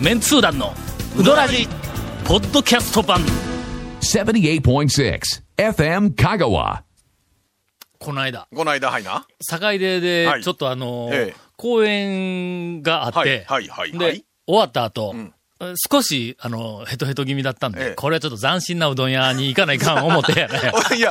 メンツー団のウドラジポッドキャスト版。78.6 FM Kagawa. この間。この間、はいな？坂出ではい。ちょっとあのーええ。公演があって、はいはいはいはでい終わった後、ん少し、あの、ヘトヘト気味だったんで、ええこれはちょっと斬新なうどん屋に行かないかん思ってやね。いや、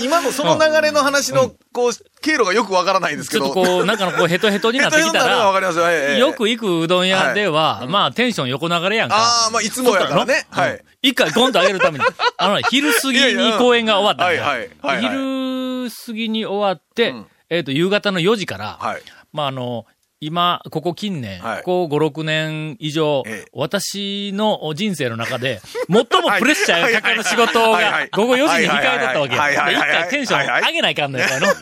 今のその流れの話の、こう、経路がよくわからないんですけど。ちょっとこう、なんかのこうヘトヘトになってきたら。ええよく行くうどん屋では、まあテンション横流れやんか。ああ、まあ、いつもやからね。うんはい。一回ゴンと上げるために。あのね、昼過ぎに公演が終わったんだよはいはいはいはい昼過ぎに終わって、うんえっ、と、夕方の4時から、はい。まあ、あの、今、ここ近年、はい。ここ5、6年以上、ええ。私の人生の中で、最もプレッシャーがかかる仕事が午後4時に控えとったわけ。一回テンション上げないかんのやからの。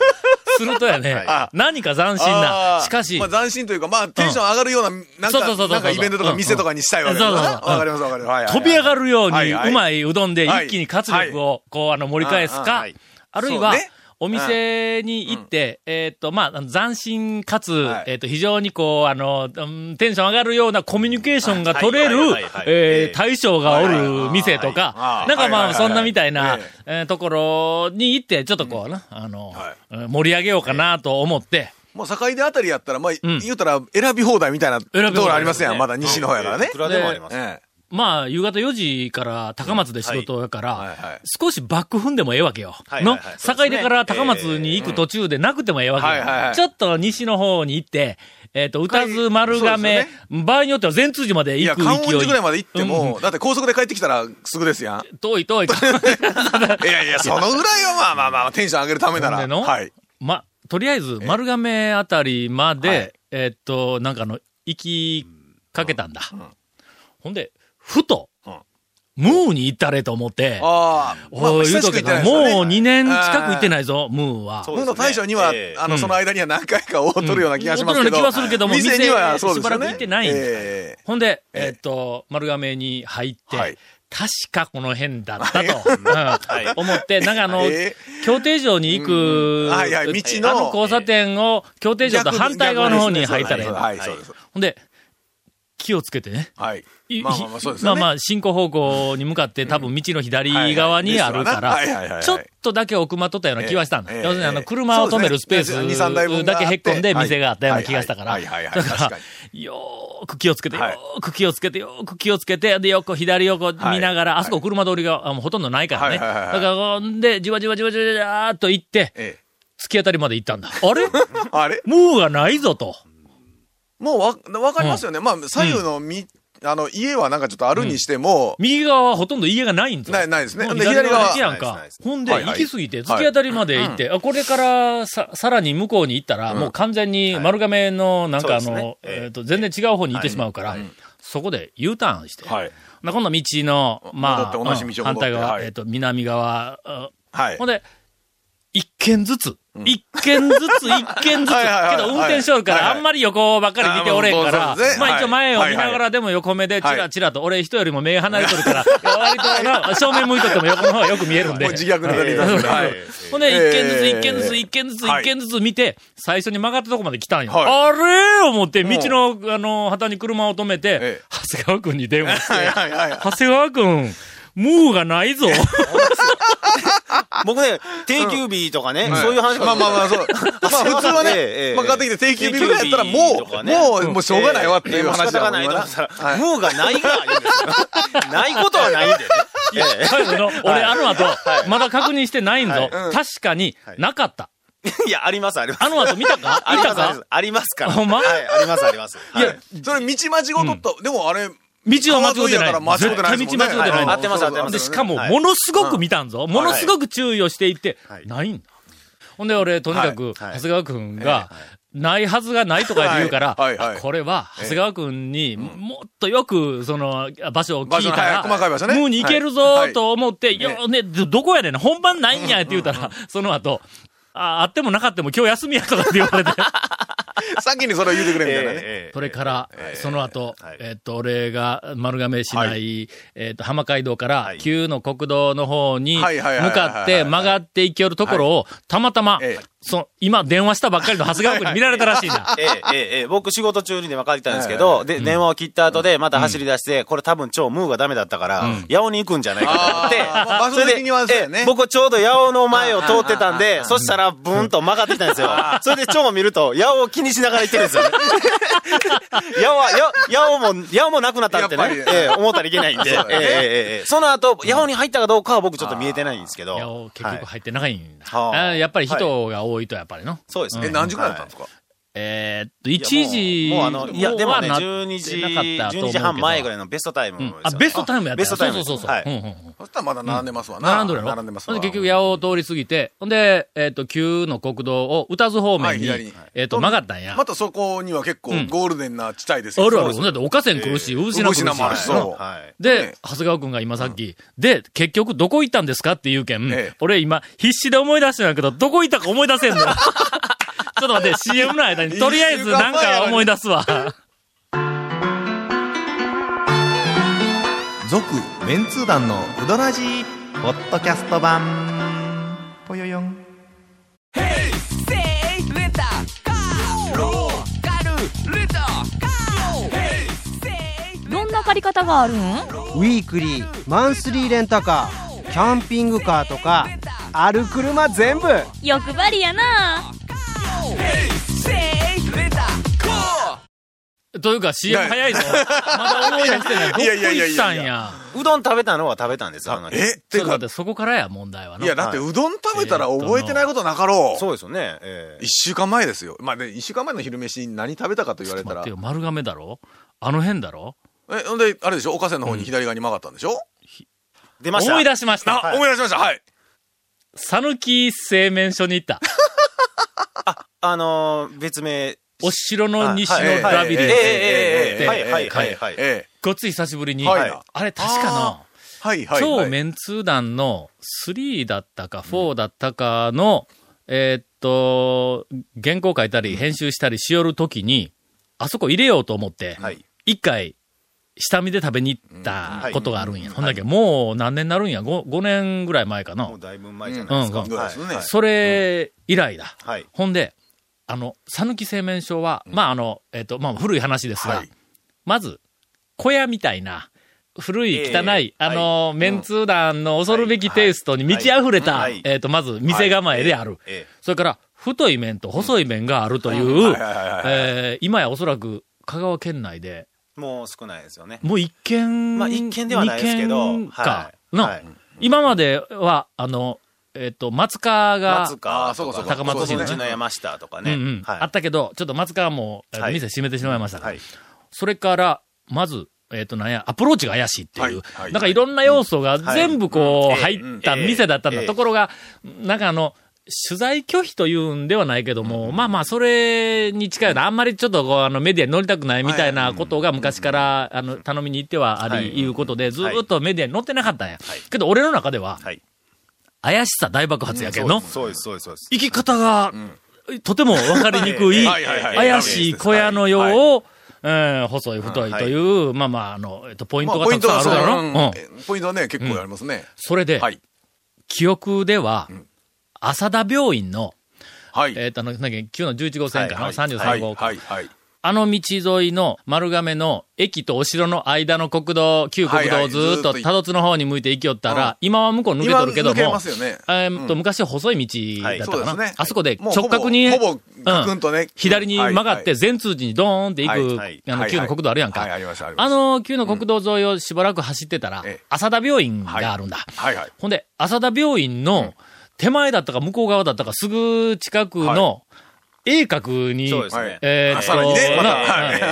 するとやね、何か斬新な。しかし、まあ、斬新というか、まあ、テンション上がるような、なんか、そうそうそうそうなんかイベントとか店とかにしたいわけだな。うんうんそうそうそう。わかりますわかります。飛び上がるように、うまいうどんではい一気に活力を、こう、あの、盛り返すかあるいはお店に行って、えーっと、まあ、斬新かつはい、えーっと、非常にこう、あの、うんテンション上がるようなコミュニケーションが取れるえー大将がおる店とはかい、なんかまあ、そんなみたいなえ、えーところに行って、ちょっとこうな、あのは、うん盛り上げようかなと思って、もう境出あたりやったら、まあ、ん。言うたら選び放題みたいなところありますやん。まだ西の方やからね。い。くらでもあります。ええまあ、夕方4時から高松で仕事やから、少しバック踏んでもええわけよ。の境出から高松に行く途中でなくてもええわけよ。ちょっと西の方に行って、えっ、と、歌津丸亀、場合によっては全通寺までいや、行く勢い。観音寺ぐらいまで行っても、だって高速で帰ってきたらすぐですやん。遠い遠い。いやいや、そのぐらいはまあまあまあ、テンション上げるためなら。はい。ま、とりあえず丸亀あたりまで、はいえっ、と、なんかあの、行きかけたんだ。ほんで、ふと、うん。ムーに行ったれと思って、ああ、まあ、言うとけど、ね。もう2年近く行ってないぞ、ムー。は。ムーの大将には、ええ。あの、その間には何回かを取るような気がしますけど。うん。取るような気はするけども店にはそうですよね。しばらく行ってないんだ。えほんで、ええ。えっと、丸亀に入って、はい。確かこの辺だったと、い。うん。思って、なんかあの、え協定場に行く、道のあの交差点を、協定場と反対側の方に入ったらい、そうです。ほんで、気をつけてね。はい。いまあまあまあ、そうですよね。まあまあ、進行方向に向かって多分道の左側にあるから、いちょっとだけ奥まっとったような気はしたんだ。ええ要するにあの、ええ車を止めるスペーそうですね2 3台分スだけへっこんで店があったような気がしたから。だからよーく気をつけて、よはいーく気をつけて、よーく気をつけて、で、横、左横見ながら、はいあそこ車通りがあもうほとんどないからね。だからで、じわじわじわじわじわーっと行って、え突き当たりまで行ったんだ。あれ？え。あれ？ムーがないぞと。もうわ、わかりますよね。まあ、左右のみ、あの、家はなんかちょっとあるにしても、右側はほとんど家がないんぞ。ないないですね。左側左やんか。ほんで、行き過ぎて、突き当たりまで行って、あこれからさ、さらに向こうに行ったら、もう完全に丸亀の、なんかあのえっと、全然違う方に行ってしまうから、そこで U ターンして、はい。な今度道の、まあ、反対側、はい。えっと、南側、あはい。ほん。で、一軒ずつ、一軒ずつ、一軒ずつ。けど運転しとるから、あんまり横ばっかり見ておれんから。まあ一応前をはい見ながらでも横目でチラチラと、俺人よりも目離れとるから、割とな、正面向いとっても横の方がよく見えるんで。自虐ネタで言いたんで。すけどはい。ほんで、一軒ずつ、えー一軒ずつ、一軒ずつ、はい。一軒ずつ見て、最初に曲がったとこまで来たんよ。はあれ思って、道の、あの、旗に車を止めてええ、長谷川くんに電話して。長谷川くん、ムーがないぞ。僕ね、定休日とかね、そういう話まあまあまあ、そう。まあ普通はね、ええまあ買ってきて定休日ぐらいやったらもう、もう、もうしょうがないわっていう話仕方がないと思ったら、ムーがないが言うんですよ。ないことはないんで。ね。え最後の、俺あの後、まだ確認してないんぞ。うん。確かに、なかった。えい。や、あります、あります。あの後見たか？見たか？ます。ありますから。ほんま？はい、あります、あります。い。や、それ道間違うとった。でもあれ、道は間違ってない。間違ってない道間違ってない合ってます合ってますで、しかも、ものすごく見たんぞ。ものすごく注意をしていってはい、ないんだ。ほんで、俺、とにかく、はい。長谷川くんが、ないはずがないとか言うから、はい。はい。はい。あこれは、長谷川くん。にもっとよく、その、場所を聞いたら、細かい場所ね。ムーに行けるぞはい。と思って、い。や、ね、どどこやねん、本番ないんやって言うたら、その後、あ、あってもなかっても今日休みやとかって言われて。先にそれを言うてくれみたいなね。ええそれから、その後、はい。えっと、俺が丸亀市内、えっと、浜街道からはい。旧の国道の方に向はいはいはいはい。かって曲がっていけるところを、たまたまええ、そ今電話したばっかりの長谷川君に見られたらしいんだ。ええ、ええ、ええ、僕仕事中に電話かけたんですけど、で、電話を切った後で、また走り出して、これ多分超ムーがダメだったから、八尾に行くんじゃないかと思って。あーまあ、場所的にはそうやね。ええ僕ちょうど八尾の前を通ってたんで、そしたらブーンと曲がってきたんですよ。それで超を見ると、八尾を気にしながら行ってるんですよね。八尾は、や八尾も、八尾もなくなったってね。やっぱり、ええ、思ったらいけないんで、ええそね。ええええその後、八尾に入ったかどうかは僕ちょっと見えてないんですけど。いや、結局入ってないんだ。はああやっぱり人が多いと、やっぱりの。そうですね。え、何時ぐらいだったんですか？えーっと、1時もうもうあの、いや、でもね、はなって12時、なかったと思う12けど時半前ぐらいのベストタイムですよ。うんあ、ベストタイムやったベストタイムそうそうそうそう。はいうんうんうんそしたらまだ並んでますわな。並んどるやろ？並んでますわ。結局、八尾を通り過ぎて、ほんで、えっ、と、旧の国道を宇多津方面に、はい左にえっ、と、曲がったんや。またそこには結構んゴールデンな地帯ですよ。あるある。そうだって、岡線来るし、え渦品来るし。もあるしそううんはい。でね、長谷川くんが今さっき、で、結局どこ行ったんですかって言うけん、ええ俺今必死で思い出してんやけど、どこ行ったか思い出せんの ょっと待って、CM の間に、とりあえずなんか思い出すわ。続メンツー団のウドラジーポッドキャスト版。ぽよよん。どんな借り方があるん？ウィークリーマンスリーレンタカーキャンピングカーとかある車全部。欲張りやなというか CM 早いぞ。まだ思い出してない。どこいやいやいやいや行ったんや。うどん食べたのは食べたんですよ、あの日え？っていうかそこからや、問題はな。いや、だってうどん食べたら覚えてないことなかろう。そうですよね。ええ一週間前ですよ。まあね、一週間前の昼飯に何食べたかと言われたら待って。よ、丸亀だろ？あの辺だろ？え、ほんで、あれでしょ？岡線の方に左側に曲がったんでしょ？出ました。思い出しました。あ、思い出しました。はい。讃岐製麺所に行った。あのー、別名。お城の西のラビリンス。ええええええではいはい。ごっつい久しぶりに、はいあれ確かの、はいはい。超はいメンツー団の3だったか4だったかの、えーっと、原稿書いたり編集したりしよるときに、あそこ入れようと思って、はい。一回、下見で食べに行ったことがあるんや。ほんだけもう何年になるんや？5, 5年ぐらい前かなもう。だいぶ前じゃないですか。うんそれ以来だ。はい。ほんで、あの、讃岐製麺所は、まあ、あの、えっ、と、まあ、古い話ですが、はい。まず、小屋みたいな、古い汚い、ええあの、メンツー団の恐るべきテイストに満ち溢れた、えっ、と、まず、店構えである。えそれから、太い麺と細い麺があるという、えー今やおそらく、香川県内で、えもう少ないですよね。もう一軒、まあ一軒ではないですけどか、はい。の、はい。今までは、あの、えっ、と、松川が、松川あそうかそうか。高松市の。ねの山下とかね。うんうん。はい。あったけど、ちょっと松川も、店閉めてしまいましたから。はい。それから、まず、えっ、と、なんや、アプローチが怪しいっていう、はいはいなんかい。ろんな要素が全部こう、はい入った店だったんだ。ええところが、なんかあの、取材拒否というんではないけども、まあまあ、それに近いような、あんまりちょっとこう、あの、メディアに乗りたくないみたいなことが昔から、あの、頼みに行ってはあり、はい。いうことで、ずーっとメディアに載ってなかったんや。はい。けど、俺の中では、はい。怪しさ大爆発やけど、そうです、そうです、そうです。生き方が、とても分かりにくい、はいはいはい怪しい小屋のようはいを、えー細い太いという、まあまあ、あの、えっと、ポイントがたくさんあるだろ？う、うんうん。ポイントはね、結構ありますね。それで、はい。記憶では、浅田病院の、はい。えっと、あの、なんだっけ、9の11号線かな、はい33号、はい。はい。あの道沿いの丸亀の駅とお城の間の国道、旧国道をずーっと多度津の方に向いて行きよったら、うん。今は向こう抜けとるけども、ますよね。えーっと、昔細い道だったかな。あそこで直角に。左に曲がってはい全通寺にドーンって行く、あの、はい旧の国道あるやんか。はい、あの、旧の国道沿いをしばらく走ってたらええ、浅田病院があるんだ。はい。はい。ほんで、浅田病院の手前だったか向こう側だったかすぐ近くの A 角に、そうですね。えーっ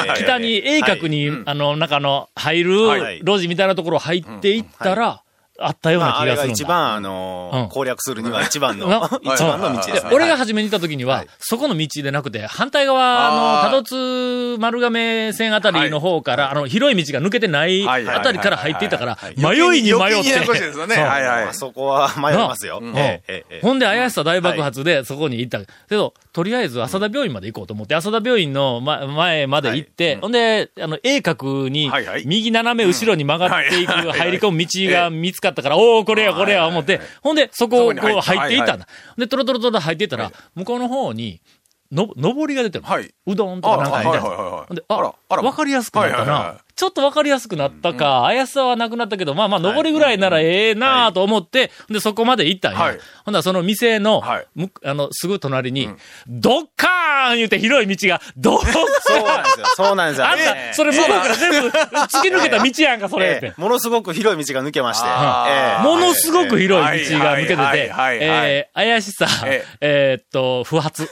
と、北に A 角に、あの、中の入はるい。路地みたいなところ入っていったら、あったようなまあ、あれ気がするんだ。が一番、あのーうん。攻略するには一番の、な 一番の道ですね。俺が初めに行った時には、そこの道でなくて、反対側の多度津丸亀線あたりの方から、あの、広い道が抜けてないはいはいあたりから入っていったからはい、迷いに迷余計って。ややこしいですよね。そう。はいはい。あ。そこは迷いますよ。うん。ええええええ。ほんで、怪しさ大爆発で、そこに行った。けど、とりあえず、浅田病院まで行こうと思って、浅田病院のま前まで行って、ほんで、あの、鋭角にはいはい、右斜め後ろに曲がっていく、入り込む道が見つかったから、おおこれや、これや、思って、ほんで、そこをこう入っていったんだ。は。で、トロトロトロ入っていったら、向こうの方に、の、上りが出てるの。はい。うどんとかなんかみたいな。で、あらあ、あら。わかりやすくなったはいはいはいは。ないちょっとわかりやすくなったか、怪しさはなくなったけど、まあまあ、上りぐらいならええなと思って、で、そこまで行ったんや。はい。ほんならその店の、はい。むあの、すぐ隣に、ドッカーン言うて広い道が、ドッカーン。そうなんですよ。そうなんですよ。あんた、それ向こうから全部突き抜けた道やんか、それってええ。ものすごく広い道が抜けまして。ものすごく広い道が抜けてて、えー怪しさ、ええ。ーっと、不発。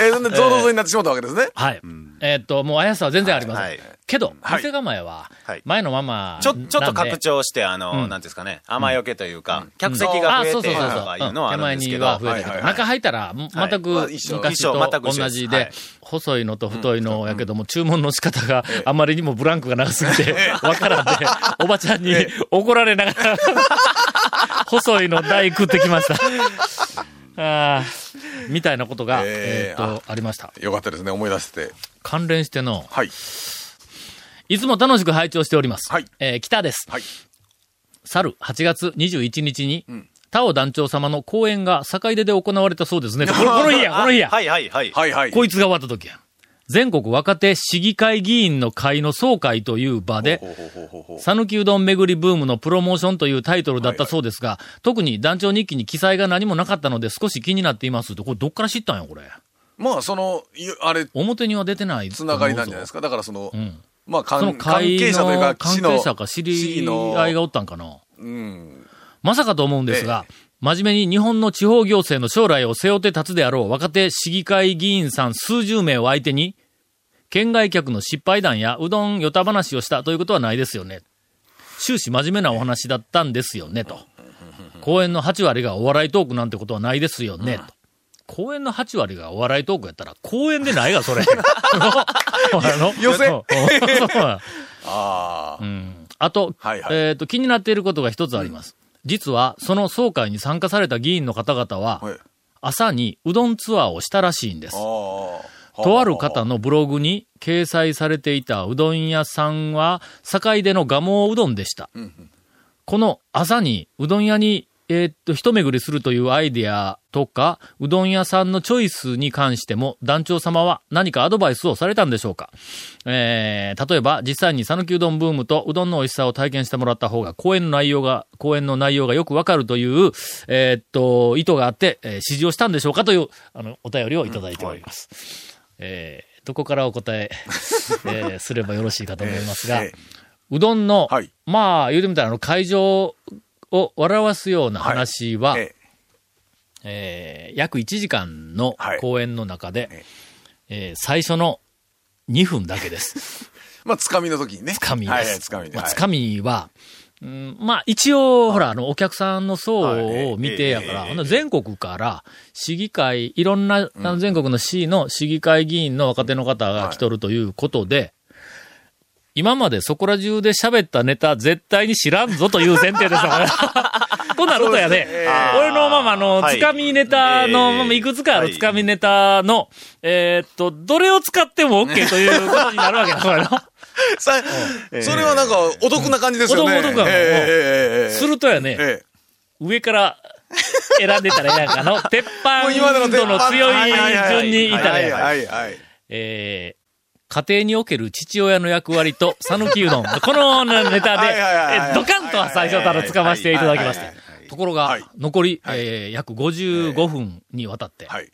えー、そんで、ゾウゾウになってしまったわけですね。はい。えーっと、もう怪しさは全然ありません。はい。はいけど、はい。店構えははい、前のままちょ、ちょっと拡張張して、あの、うん。なんていうんですかね、雨よけというか、客席があ、増えてとそうそうそうそう。かいうのはあるんですけど、手前には増えたけど、はい。はいはい中入ったら、全まあく昔と同じで細いのと太いのやけども、注文の仕方があまりにもブランクが長すぎて、わからんで、おばちゃんに怒られながら、細いの大食ってきました。あーみたいなことが、ええーーっと、ありました。よかったですね、思い出して。関連しての、はい。いつも楽しく拝聴しております。はいえー北です。はい。去る8月21日に、んタオ団長様の講演が坂出で行われたそうですね。このこの日や、この日や。はいはいはい。はいはい。こいつが終わった時や。全国若手市議会議員の会の総会という場で、讃岐うどん巡りブームのプロモーションというタイトルだったそうですが、特に団長日記に記載が何もなかったので少し気になっていますと。これどっから知ったんや、これ？まあ、その、いあれ、表には出てない。つながりなんじゃないですか？だからその、うん。まあ、その関係者というか、の関係者か知り合いがおったんかな。うん。まさかと思うんですが、真面目に日本の地方行政の将来を背負って立つであろう若手市議会議員さん数十名を相手に、県外客の失敗談やうどんよた話をしたということはないですよね。終始真面目なお話だったんですよね、と。公演の8割がお笑いトークなんてことはないですよね、と。公演の8割がお笑いトークやったら、公演でないが、それ。寄せ ああ。うんあと、はいはいえっ、と、気になっていることが一つあります。実は、その総会に参加された議員の方々は、はい。朝にうどんツアーをしたらしいんです。とある方のブログに掲載されていたうどん屋さんは、坂出の蒲生うどんでした。この朝にうどん屋に、えーっと、一巡りするというアイデアとか、うどん屋さんのチョイスに関しても、団長様は何かアドバイスをされたんでしょうか？えー、例えば、実際に讃岐うどんブームとうどんの美味しさを体験してもらった方が、講演の内容が、講演の内容がよくわかるという、えーっと、意図があって、えー指示をしたんでしょうか？という、あの、お便りをいただいております。えーどこからお答え、えーすればよろしいかと思いますが、ええうどんの、はい。まあ、言うてみたら、あの、会場を笑わすような話は、ええー約1時間のはい。公演の中で、ええ。ー最初の2分だけです。まあ、つかみの時にね。つかみです。はいはい、つかみまあつかみは、うんまあ、一応、ほら、あの、お客さんの層を見てやから、はい。ほんなら全国から、市議会、いろんな、全国の市の市議会議員の若手の方が来とるということで、今までそこら中で喋ったネタ絶対に知らんぞという前提ですから。となるとやね、俺のままあの、はい。つかみネタの、ええまあいくつかあるはい。つかみネタの、えーっと、どれを使っても OK ということになるわけだ、これの。さそれはなんか、お得な感じですよね。お得お得するとやね、ええ上から選んでたらええやんかの、鉄 板もう今までの鉄度の強い順にいたらええや。えー家庭における父親の役割と、讃岐うどん。このネタで、ドカンとは最初から掴ませていただきまして。はいはいはいはい。ところがはい、残り、はい。えー約55分にわたって、はい。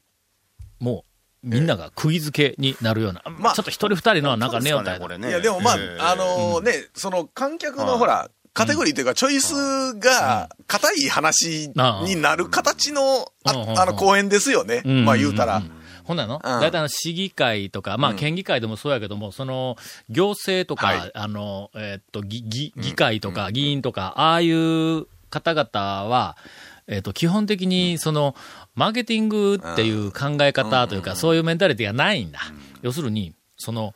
もう、みんなが釘付けになるような、まあちょっと一人二人のはなんかネオタイだこれね。いや、でもまあええ、あのね、その観客のほら、カテゴリーというか、チョイスが、硬い話になる形の、あの、公演ですよね。うん。まあ言うたら。ほんなの、ん。大体あの市議会とか、まあ県議会でもそうやけども、その行政とか、はい。あの、えーっと、議議議会とか議員とか、ああいう方々は、えーっと、基本的にその、マーケティングっていう考え方というか、そういうメンタリティがないんだ。要するに、その、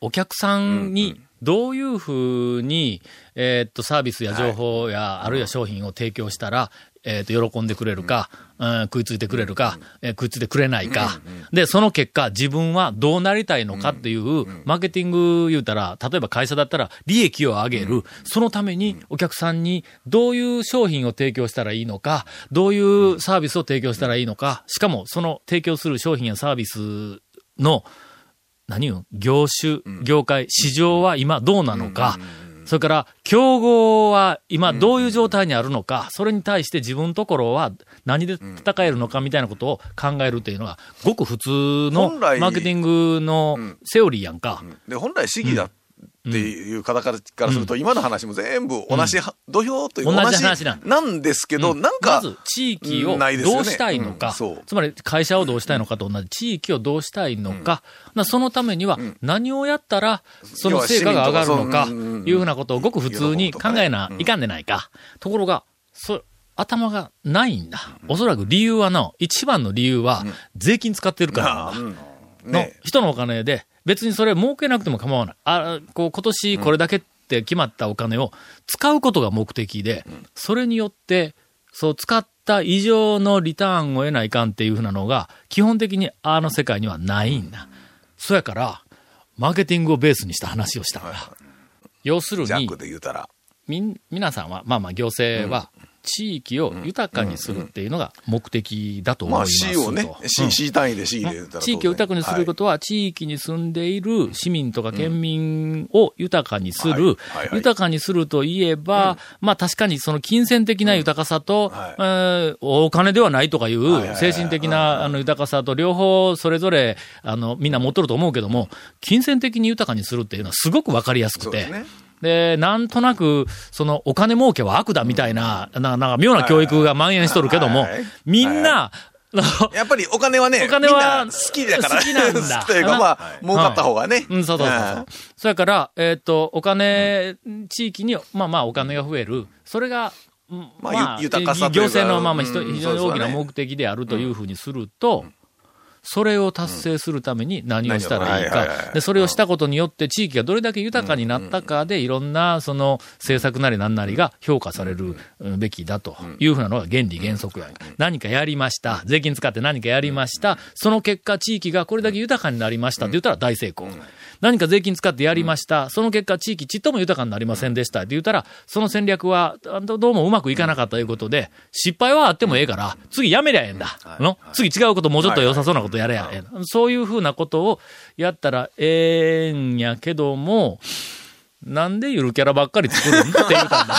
お客さんにどういうふうに、えーっと、サービスや情報や、あるいは商品を提供したら、えーっと、喜んでくれるか、うん。食いついてくれるか、えー食いついてくれないか。で、その結果、自分はどうなりたいのかっていう、マーケティング言うたら、例えば会社だったら、利益を上げる。そのために、お客さんにどういう商品を提供したらいいのか、どういうサービスを提供したらいいのか、しかも、その提供する商品やサービスの、何よ、業種、業界、市場は今どうなのか、それから、競合は今どういう状態にあるのか、それに対して自分のところは何で戦えるのかみたいなことを考えるっていうのが、ごく普通のマーケティングのセオリーやんか。で、本来市議だっていう方からからすると、今の話も全部同じは土俵というか同じ話なんです。けど、なんか、まず、地域をどうしたいのか、つまり会社をどうしたいのかと同じ、地域をどうしたいのか、なそのためには何をやったら、その成果が上がるのか、いうふうなことをごく普通に考えないかんでないか。ところが、そ、頭がないんだ。おそらく理由はの、一番の理由は、税金使ってるからなんだ。のね、人のお金で、別にそれ儲けなくても構わない。あ、こう、今年これだけって決まったお金を使うことが目的で、それによって、そう、使った以上のリターンを得ないかんっていうふうなのが、基本的にあの世界にはないんだ。そやから、マーケティングをベースにした話をしたんだ。要するに。みん、皆さんは、まあまあ行政は、地域を豊かにするっていうのが目的だと思いまあますと。C をね、うん。C, C 単位で C で言うたら。地域を豊かにすることは、地域に住んでいる市民とか県民を豊かにする。豊かにするといえば、まあ確かにその金銭的な豊かさと、はい。えーお金ではないとかいう精神的なあの豊かさと両方それぞれ、あの、みんな持っとると思うけども、金銭的に豊かにするっていうのはすごくわかりやすくてでなんとなく、その、お金儲けは悪だみたいな、ななんか妙な教育が蔓延しとるけどもみんな、やっぱりお金はね、お金は好きだから。好きなんだ。というか、まあ、儲かった方がね。うん、そうそうそう。そう。それから、えっ、と、お金、地域に、まあまあお金が増える。それが、うんまあゆ豊かさ行政のまあまあ非常に大きな目的であるというふうにすると、それを達成するために何をしたらいいか。で、それをしたことによって地域がどれだけ豊かになったかで、いろんな、その、政策なり何なりが評価されるうんべきだというふうなのが原理原則やんか。何かやりました。税金使って何かやりました。その結果、地域がこれだけ豊かになりましたって言ったら大成功。何か税金使ってやりました。その結果、地域ちっとも豊かになりませんでした。って言ったら、その戦略はあどどうもうまくいかなかったということで、失敗はあってもええから、次やめりゃええんだ。の？次違うこともうちょっと良さそうなことやれや。ええのそういうふうなことをやったらええんやけども、なんでゆるキャラばっかり作るん？って言うたんだ。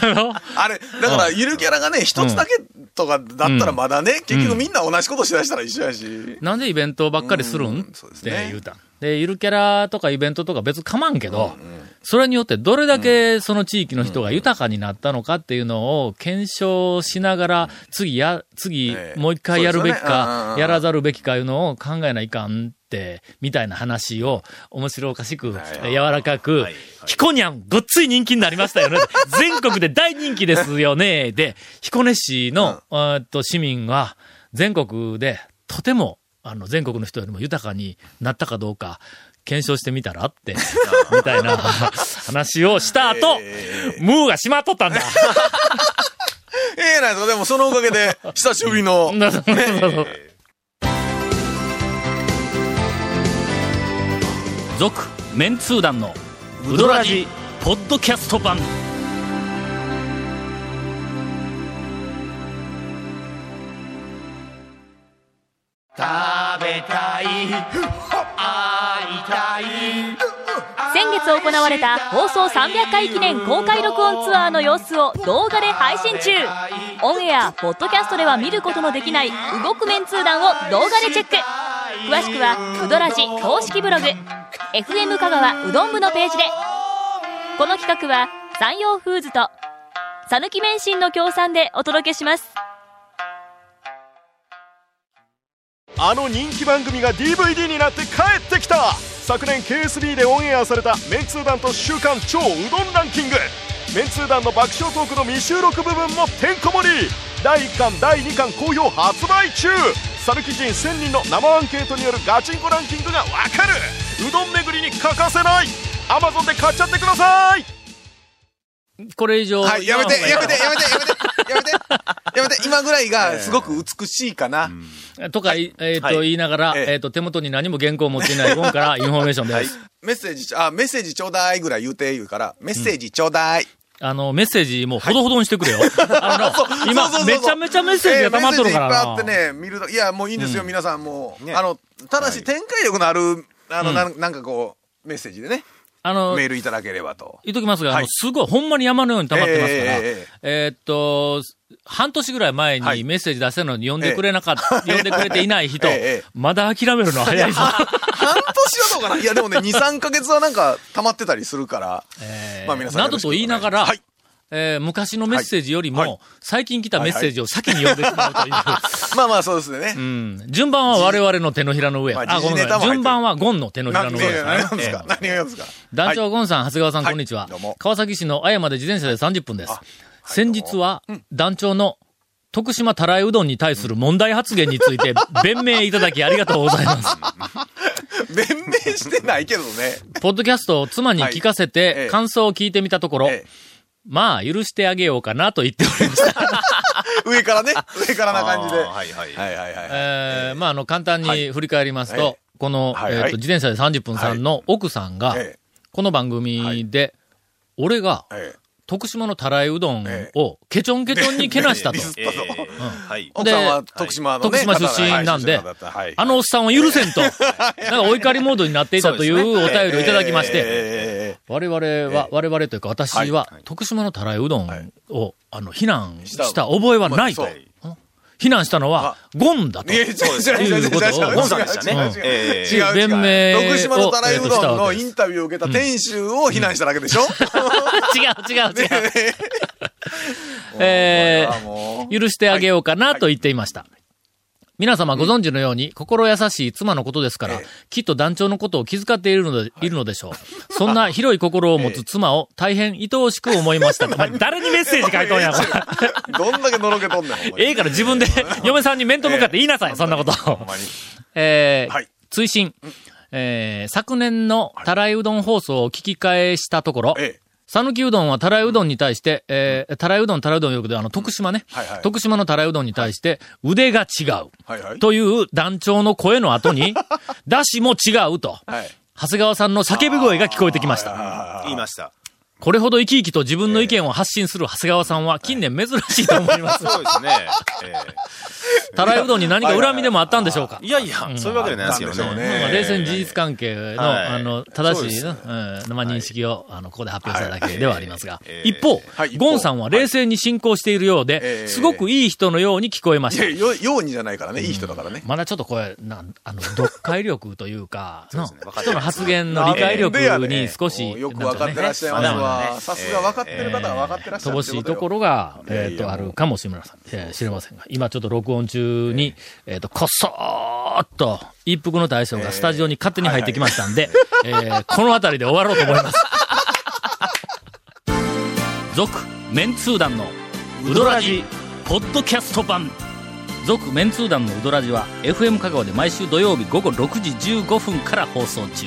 あれ、だから、ゆるキャラがね、一つだけとかだったらまだね、結局みんな同じことしだしたら一緒やし。なんでイベントばっかりするん、って言うたん。で、ゆるキャラとかイベントとか別構わんけど、それによってどれだけその地域の人が豊かになったのかっていうのを検証しながら、次や、次ええ。もう一回やるべきかう、んやらざるべきかいうのを考えないかんって、みたいな話を面白おかしく、柔らかく、ヒコニャンごっつい人気になりましたよね。全国で大人気ですよね。で、彦根市の、えーっと市民は全国でとてもあの、全国の人よりも豊かになったかどうか、検証してみたらって、みたいな話をした後、ムーが閉まっとったんだ。ええなんですか、でもそのおかげで、久しぶりの。そうそうそう続、メンツー団の、ウドラジ、ポッドキャスト版。会。いたい。先月行われた放送300回記念公開録音ツアーの様子を動画で配信中。オンエアポッドキャストでは見ることのできない動くメンツー団を動画でチェック。詳しくはうどらじ公式ブログ。FM 香川うどん部のページで。この企画は山陽フーズと讃岐免震の協賛でお届けします。あの人気番組が DVD になって帰ってきた。昨年 KSB でオンエアされたメンツー団と週刊超うどんランキング。メンツー団の爆笑トークの未収録部分もてんこ盛り。第1巻第2巻好評発売中。サルキ人1000人の生アンケートによるガチンコランキングがわかる。うどん巡りに欠かせない。Amazon で買っちゃってください。これ以上。はい、やめて、やめて、やめて、やめて、やめて、やめて、今ぐらいがすごく美しいかな。とか、いえっ、と、言いながら、えええっ、と、手元に何も原稿を持っていないゴンからインフォメーションです。メッセージちょ、あ、メッセージちょうだいぐらい言うて言うから、メッセージちょうだい。あの、メッセージもほどほどにしてくれよ。あの、今めちゃめちゃメッセージが溜まっとるからな。えーメッセージいっぱいあってね、見ると、いや、もういいんですよ、皆さんもう。ねあの、ただし展開力のある、あの、なんなんかこう、メッセージでね、あの、メールいただければと。言っときますが、はい。すごい、ほんまに山のように溜まってますから、えええーっと、半年ぐらい前はい。にメッセージ出したのに読んでくれなかった、読んでくれていない人、ええええ。まだ諦めるのは早いぞ。半年はどうかな。いや、でもね、2、3ヶ月はなんか溜まってたりするから。えーまあ皆さんなどと言いながら、はいえー昔のメッセージよりも、はいはい最近来たメッセージを先に読んでしまうという。まあまあ、そうですねう。ん、順番は我々の手のひらの上。まああ、ごめんなさい。順番はゴンの手のひらの上ですね。が読むんですか？何がですか？団長、はいゴンさん、長谷川さん、はいこんにちは。川崎市の綾まで自転車で30分ですあ。先日は、団長の徳島たらいうどんに対する問題発言について、弁明いただきありがとうございます。弁明してないけどね。ポッドキャストを妻に聞かせてえ、感想を聞いてみたところ、えまあ、許してあげようかなと言っておりました。え 上からね、上からな感じで。はいはい。はいはいはい。えーまあ、あの、簡単に振り返りますと、はい。この、はいはい。えっと、自転車で30分さんの奥さんが、ええ。この番組で、俺が、ええ。徳島のたらいうどんえを、ケチョンケチョンにけなしたと。えたと。ーはい。奥さんは徳島のね。徳島出身なんであのおっさんを許せんと、なんかお怒りモードになっていたというお便りをいただきまして、われ、我々は、えー、我々というか私は、徳島のたらいうどんを、あの、避難した覚えはないと。避難したのは、ゴンだと。いう、ゴンさんでしたね。違う違う。弁明徳島のたらいうどんのインタビューを受けた店主を避難しただけでしょ？違う違う 違う。え、許してあげようかなと言っていました。皆様ご存知のように、心優しい妻のことですから、ええきっと団長のことを気遣っているので、いるのでしょう。そんな広い心を持つ妻を大変愛おしく思いました。誰にメッセージ書いとんや？どんだけのろけとんねん、ええから自分で、嫁さんに面と向かって言いなさい、そんなこと。えーはい追伸。えー昨年のたらいうどん放送を聞き返したところ、ええ。讃岐うどんはたらいうどんに対して、えー、たらいうどん、たらいうどんよくで、あの、徳島ね。はいはい徳島のたらいうどんに対して、腕が違う。はいはい。という団長の声の後に、だしも違うと、はい。長谷川さんの叫び声が聞こえてきました。言いました。これほど生き生きと自分の意見を発信する長谷川さんは近年珍しいと思います。そうですね。え たらいうどんに何か恨みでもあったんでしょうか？ーいやいや、そういうわけじゃないですけどね。ね。まあ、冷静に事実関係の、はい。あの、正しいまあ、認識を、あの、ここで発表しただけではありますが、はい一方、ゴンさんは冷静に進行しているようで、ええすごくいい人のように聞こえました。よ、ようにじゃないからね、いい人だからね。まだちょっとこれ、なん、あの、読解力というか、人の発言の理解力に少し、よく分かってらっしゃいますなんかねわ。さすが分かってる方は分かってらっしゃる乏しいところが、えっ、と、あるかもしれません。えー知れませんが、今ちょっと録音中に、えっ、と、こそーっと、一服の大将がスタジオに勝手に入ってきましたんで、えーこの辺りで終わろうと思います。続、メンツー団のウドラジ、ポッドキャスト版。続、メンツー団のウドラジは、FM 香川で毎週土曜日午後6時15分から放送中。